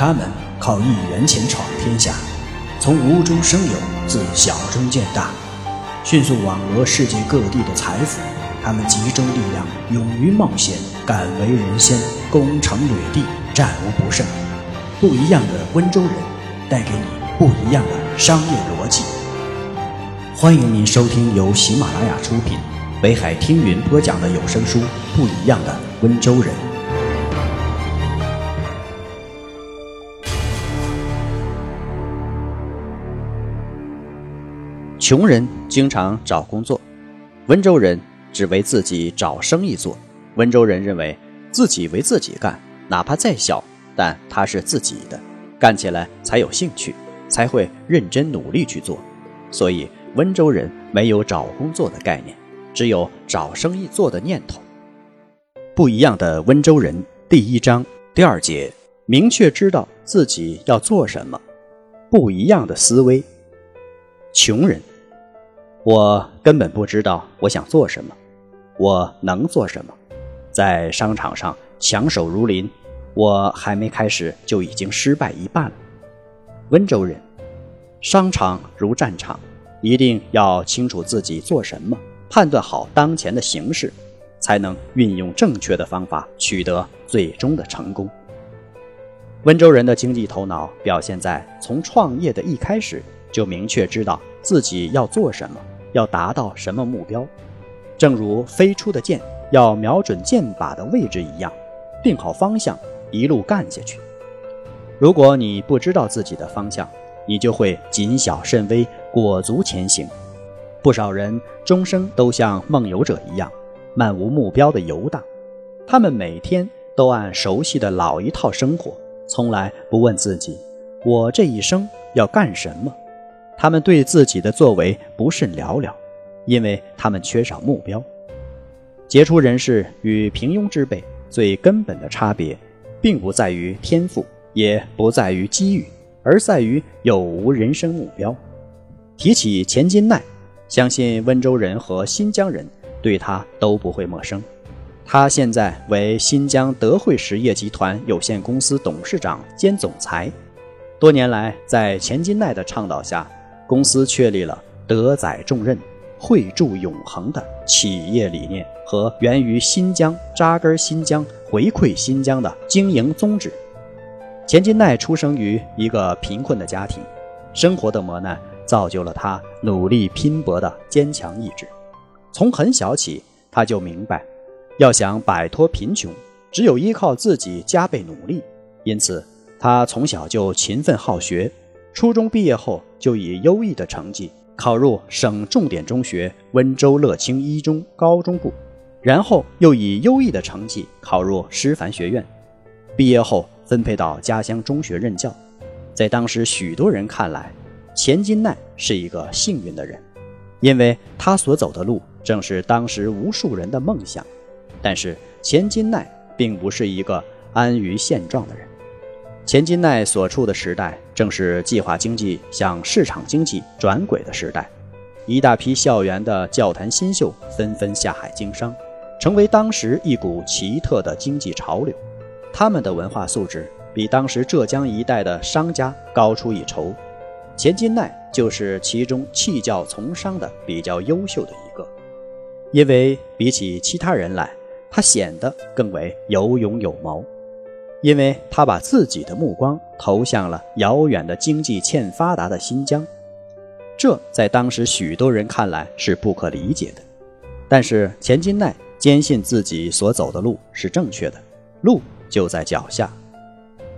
他们靠一元钱闯天下，从无中生有，自小中见大，迅速网罗世界各地的财富。他们集中力量，勇于冒险，敢为人先，攻城掠地，战无不胜。不一样的温州人，带给你不一样的商业逻辑。欢迎您收听由喜马拉雅出品、北海听云播讲的有声书《不一样的温州人》。穷人经常找工作，温州人。只为自己找生意做，温州人认为自己为自己干，哪怕再小，但他是自己的，干起来才有兴趣，才会认真努力去做。所以温州人没有找工作的概念，只有找生意做的念头。不一样的温州人第一章第二节，明确知道自己要做什么。不一样的思维，穷人，我根本不知道我想做什么。我能做什么？在商场上强手如林，我还没开始就已经失败一半了。温州人，商场如战场，一定要清楚自己做什么，判断好当前的形势，才能运用正确的方法取得最终的成功。温州人的经济头脑表现在从创业的一开始就明确知道自己要做什么，要达到什么目标。正如飞出的箭要瞄准箭靶的位置一样，定好方向，一路干下去。如果你不知道自己的方向，你就会谨小慎微，裹足前行。不少人终生都像梦游者一样，漫无目标的游荡。他们每天都按熟悉的老一套生活，从来不问自己：我这一生要干什么？他们对自己的作为不甚了了。因为他们缺少目标。杰出人士与平庸之辈最根本的差别，并不在于天赋，也不在于机遇，而在于有无人生目标。提起钱金奈，相信温州人和新疆人对他都不会陌生。他现在为新疆德惠实业集团有限公司董事长兼总裁。多年来，在钱金奈的倡导下，公司确立了德载重任。惠助永恒的企业理念和源于新疆、扎根新疆、回馈新疆的经营宗旨。钱金奈出生于一个贫困的家庭，生活的磨难造就了他努力拼搏的坚强意志。从很小起，他就明白，要想摆脱贫穷，只有依靠自己加倍努力。因此，他从小就勤奋好学，初中毕业后就以优异的成绩。考入省重点中学温州乐清一中高中部，然后又以优异的成绩考入师范学院。毕业后分配到家乡中学任教。在当时许多人看来，钱金奈是一个幸运的人，因为他所走的路正是当时无数人的梦想。但是钱金奈并不是一个安于现状的人。钱金奈所处的时代正是计划经济向市场经济转轨的时代，一大批校园的教坛新秀纷纷下海经商，成为当时一股奇特的经济潮流。他们的文化素质比当时浙江一带的商家高出一筹，钱金奈就是其中弃教从商的比较优秀的一个，因为比起其他人来，他显得更为有勇有谋。因为他把自己的目光投向了遥远的经济欠发达的新疆，这在当时许多人看来是不可理解的。但是钱金奈坚信自己所走的路是正确的，路就在脚下。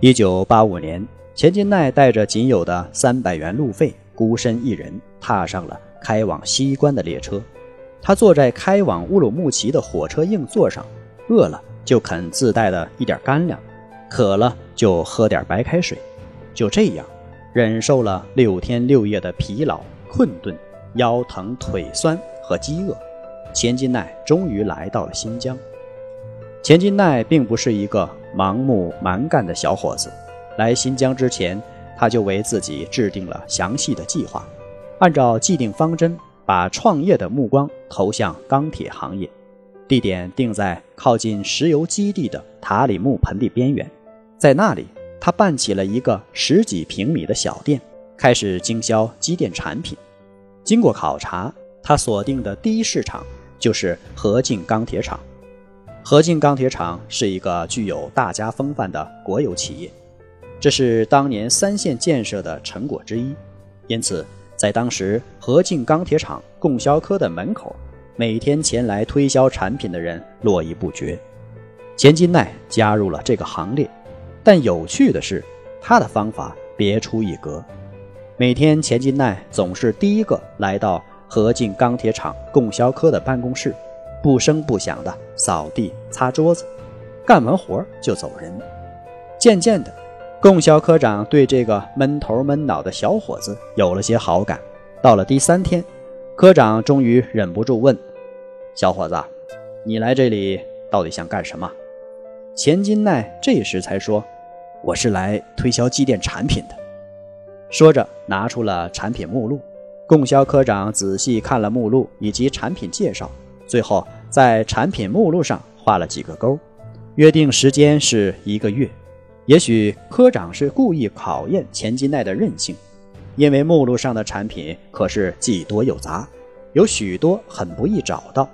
一九八五年，钱金奈带着仅有的三百元路费，孤身一人踏上了开往西关的列车。他坐在开往乌鲁木齐的火车硬座上，饿了就啃自带的一点干粮。渴了就喝点白开水，就这样忍受了六天六夜的疲劳、困顿、腰疼、腿酸和饥饿，钱金奈终于来到了新疆。钱金奈并不是一个盲目蛮干的小伙子，来新疆之前，他就为自己制定了详细的计划，按照既定方针，把创业的目光投向钢铁行业，地点定在靠近石油基地的塔里木盆地边缘。在那里，他办起了一个十几平米的小店，开始经销机电产品。经过考察，他锁定的第一市场就是河静钢铁厂。河静钢铁厂是一个具有大家风范的国有企业，这是当年三线建设的成果之一。因此，在当时河静钢铁厂供销科的门口，每天前来推销产品的人络绎不绝。钱金奈加入了这个行列，但有趣的是，他的方法别出一格。每天，钱金奈总是第一个来到河静钢铁厂供销科的办公室。不声不响地扫地、擦桌子，干完活就走人。渐渐的，供销科长对这个闷头闷脑的小伙子有了些好感。到了第三天，科长终于忍不住问：“小伙子，你来这里到底想干什么？”钱金奈这时才说：“我是来推销机电产品的。”说着，拿出了产品目录。供销科长仔细看了目录以及产品介绍。最后，在产品目录上画了几个勾，约定时间是一个月。也许科长是故意考验钱金奈的韧性，因为目录上的产品可是既多又杂，有许多很不易找到。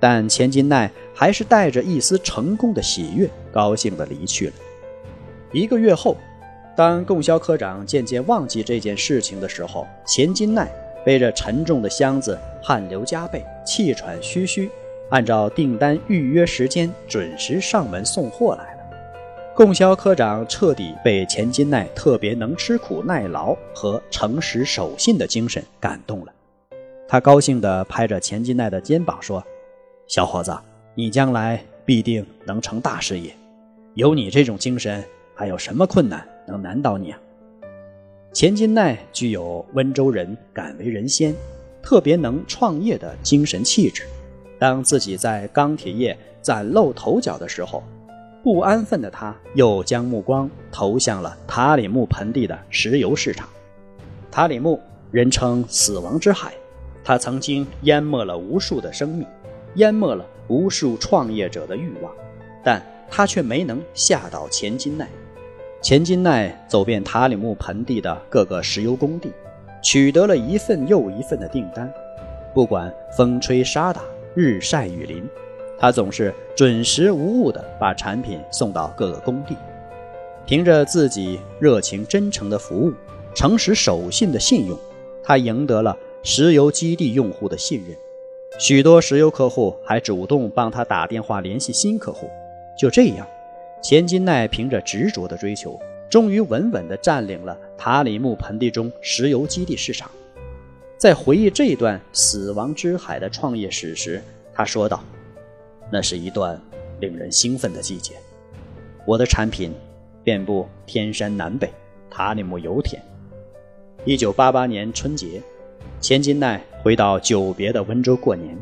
但钱金奈还是带着一丝成功的喜悦，高兴地离去了。一个月后，当供销科长渐渐忘记这件事情的时候，钱金奈。背着沉重的箱子，汗流浃背，气喘吁吁，按照订单预约时间准时上门送货来了。供销科长彻底被钱金奈特别能吃苦耐劳和诚实守信的精神感动了，他高兴地拍着钱金奈的肩膀说：“小伙子，你将来必定能成大事业，有你这种精神，还有什么困难能难倒你啊？”钱金奈具有温州人敢为人先、特别能创业的精神气质。当自己在钢铁业崭露头角的时候，不安分的他又将目光投向了塔里木盆地的石油市场。塔里木人称“死亡之海”，它曾经淹没了无数的生命，淹没了无数创业者的欲望，但他却没能吓倒钱金奈。钱金奈走遍塔里木盆地的各个石油工地，取得了一份又一份的订单。不管风吹沙打、日晒雨淋，他总是准时无误地把产品送到各个工地。凭着自己热情真诚的服务、诚实守信的信用，他赢得了石油基地用户的信任。许多石油客户还主动帮他打电话联系新客户。就这样。钱金奈凭着执着的追求，终于稳稳地占领了塔里木盆地中石油基地市场。在回忆这段死亡之海的创业史时，他说道：“那是一段令人兴奋的季节。我的产品遍布天山南北，塔里木油田。”一九八八年春节，钱金奈回到久别的温州过年。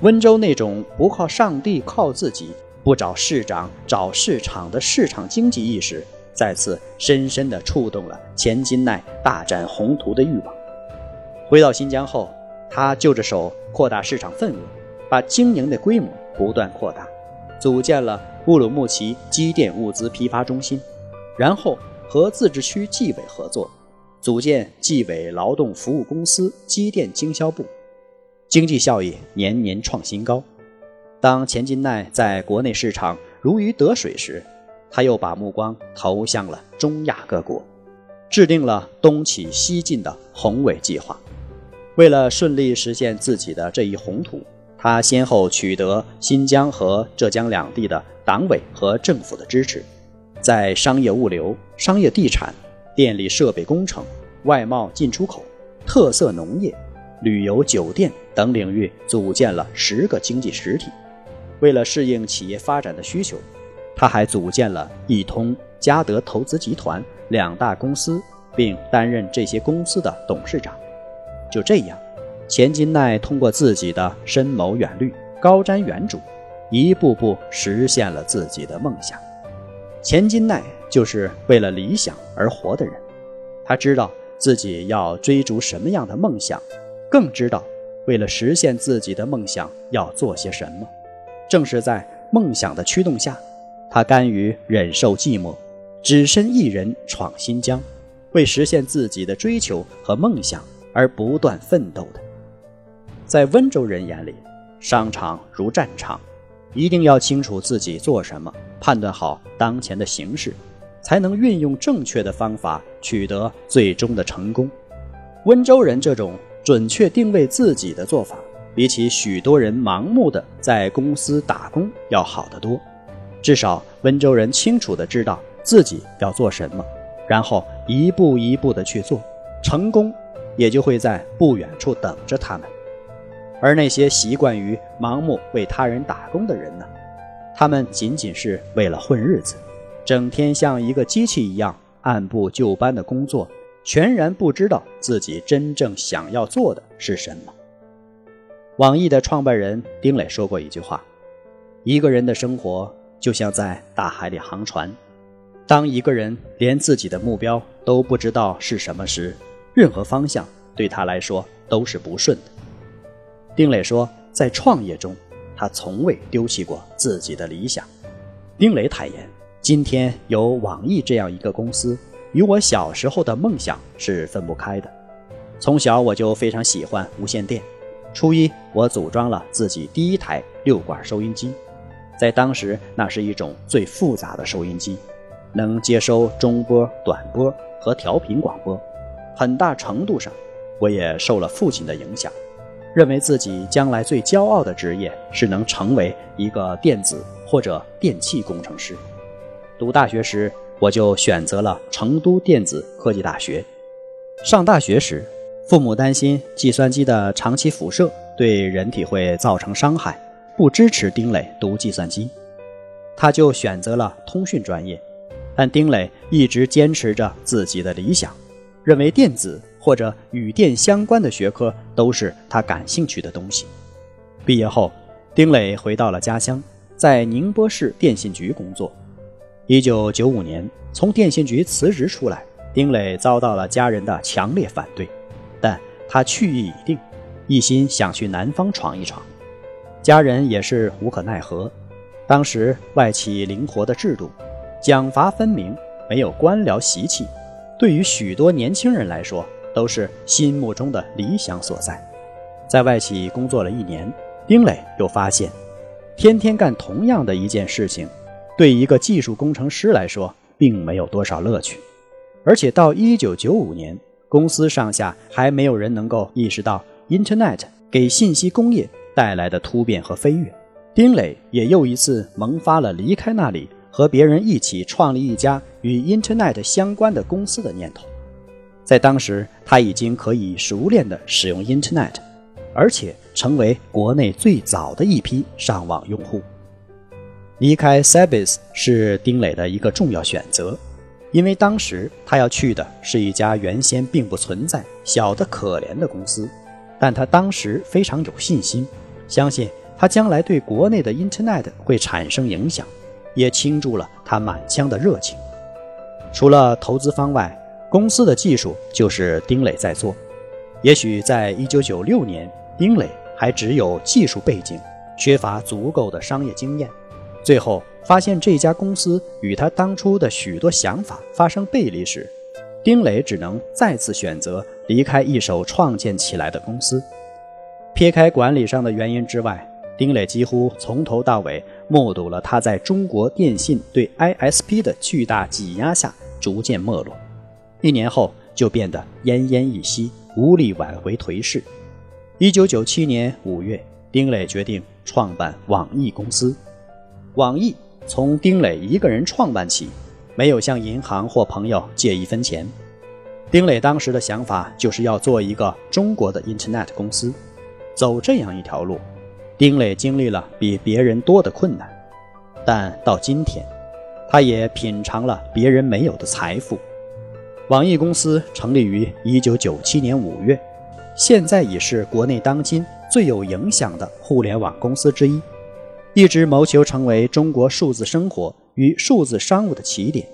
温州那种不靠上帝，靠自己。不找市长，找市场的市场经济意识，再次深深地触动了钱金奈大展宏图的欲望。回到新疆后，他就着手扩大市场份额，把经营的规模不断扩大，组建了乌鲁木齐机电物资批发中心，然后和自治区纪委合作，组建纪委劳动服务公司机电经销部，经济效益年年创新高。当钱金奈在国内市场如鱼得水时，他又把目光投向了中亚各国，制定了东起西进的宏伟计划。为了顺利实现自己的这一宏图，他先后取得新疆和浙江两地的党委和政府的支持，在商业物流、商业地产、电力设备工程、外贸进出口、特色农业、旅游酒店等领域组建了十个经济实体。为了适应企业发展的需求，他还组建了易通、嘉德投资集团两大公司，并担任这些公司的董事长。就这样，钱金奈通过自己的深谋远虑、高瞻远瞩，一步步实现了自己的梦想。钱金奈就是为了理想而活的人，他知道自己要追逐什么样的梦想，更知道为了实现自己的梦想要做些什么。正是在梦想的驱动下，他甘于忍受寂寞，只身一人闯新疆，为实现自己的追求和梦想而不断奋斗的。在温州人眼里，商场如战场，一定要清楚自己做什么，判断好当前的形势，才能运用正确的方法取得最终的成功。温州人这种准确定位自己的做法，比起许多人盲目的在公司打工要好得多。至少温州人清楚的知道自己要做什么，然后一步一步的去做，成功也就会在不远处等着他们。而那些习惯于盲目为他人打工的人呢？他们仅仅是为了混日子，整天像一个机器一样按部就班的工作，全然不知道自己真正想要做的是什么。网易的创办人丁磊说过一句话：“一个人的生活就像在大海里航船，当一个人连自己的目标都不知道是什么时，任何方向对他来说都是不顺的。”丁磊说，在创业中，他从未丢弃过自己的理想。丁磊坦言，今天有网易这样一个公司，与我小时候的梦想是分不开的。从小我就非常喜欢无线电。初一，我组装了自己第一台六管收音机，在当时，那是一种最复杂的收音机，能接收中波、短波和调频广播。很大程度上，我也受了父亲的影响。认为自己将来最骄傲的职业是能成为一个电子或者电气工程师。读大学时，我就选择了成都电子科技大学。上大学时，父母担心计算机的长期辐射对人体会造成伤害，不支持丁磊读计算机，他就选择了通讯专业。但丁磊一直坚持着自己的理想，认为电子。或者与电相关的学科都是他感兴趣的东西。毕业后，丁磊回到了家乡，在宁波市电信局工作。一九九五年，从电信局辞职出来，丁磊遭到了家人的强烈反对，他去意已定，一心想去南方闯一闯。家人也是无可奈何。当时外企灵活的制度，奖罚分明，没有官僚习气，对于许多年轻人来说。都是心目中的理想所在。在外企工作了一年，丁磊又发现，天天干同样的一件事情，对一个技术工程师来说，并没有多少乐趣。而且到一九九五年，公司上下还没有人能够意识到 Internet 给信息工业带来的突变和飞跃。丁磊也又一次萌发了离开那里，和别人一起创立一家与 Internet 相关的公司的念头。在当时，他已经可以熟练地使用 Internet，而且成为国内最早的一批上网用户。离开 s e b i s 是丁磊的一个重要选择，因为当时他要去的是一家原先并不存在、小得可怜的公司，但他当时非常有信心，相信他将来对国内的 Internet 会产生影响，也倾注了他满腔的热情。除了投资方外，公司的技术就是丁磊在做，也许在一九九六年，丁磊还只有技术背景，缺乏足够的商业经验。最后发现这家公司与他当初的许多想法发生背离时，丁磊只能再次选择离开一手创建起来的公司。撇开管理上的原因之外，丁磊几乎从头到尾目睹了他在中国电信对 ISP 的巨大挤压下逐渐没落。一年后就变得奄奄一息，无力挽回颓势。一九九七年五月，丁磊决定创办网易公司。网易从丁磊一个人创办起，没有向银行或朋友借一分钱。丁磊当时的想法就是要做一个中国的 Internet 公司。走这样一条路，丁磊经历了比别人多的困难，但到今天，他也品尝了别人没有的财富。网易公司成立于一九九七年五月，现在已是国内当今最有影响的互联网公司之一，一直谋求成为中国数字生活与数字商务的起点。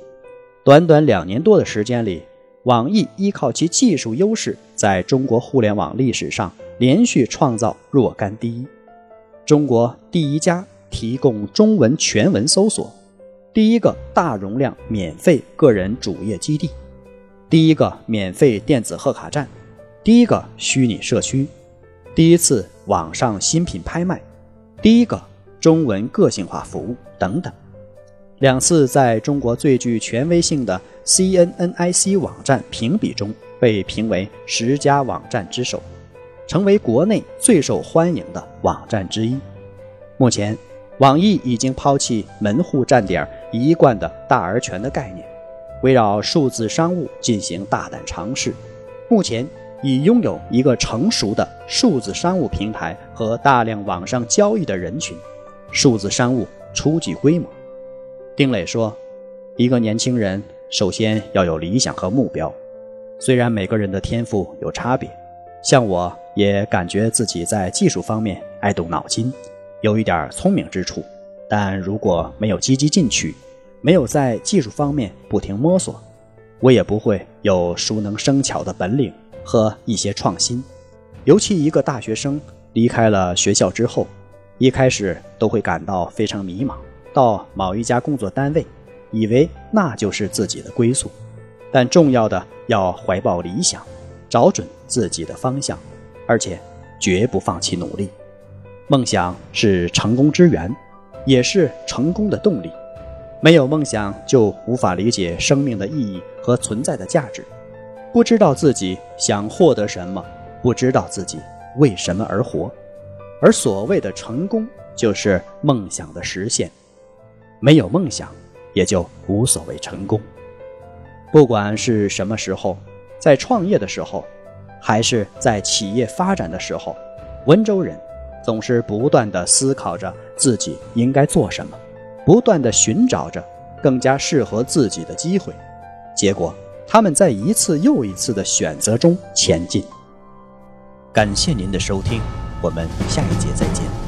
短短两年多的时间里，网易依靠其技术优势，在中国互联网历史上连续创造若干第一：中国第一家提供中文全文搜索，第一个大容量免费个人主页基地，第一个免费电子贺卡站，第一个虚拟社区，第一次网上新品拍卖，第一个中文个性化服务等等。两次在中国最具权威性的 CNNIC 网站评比中被评为十佳网站之首，成为国内最受欢迎的网站之一。目前。网易已经抛弃门户站点一贯的大而全的概念，围绕数字商务进行大胆尝试。目前已拥有一个成熟的数字商务平台和大量网上交易的人群，数字商务初具规模。丁磊说：“一个年轻人首先要有理想和目标，虽然每个人的天赋有差别，像我也感觉自己在技术方面爱动脑筋。”有一点聪明之处，但如果没有积极进取，没有在技术方面不停摸索，我也不会有熟能生巧的本领和一些创新。尤其一个大学生离开了学校之后，一开始都会感到非常迷茫。到某一家工作单位，以为那就是自己的归宿，但重要的要怀抱理想，找准自己的方向，而且绝不放弃努力。梦想是成功之源，也是成功的动力。没有梦想，就无法理解生命的意义和存在的价值。不知道自己想获得什么，不知道自己为什么而活。而所谓的成功，就是梦想的实现。没有梦想，也就无所谓成功。不管是什么时候，在创业的时候，还是在企业发展的时候，温州人。总是不断的思考着自己应该做什么，不断的寻找着更加适合自己的机会，结果他们在一次又一次的选择中前进。感谢您的收听，我们下一节再见。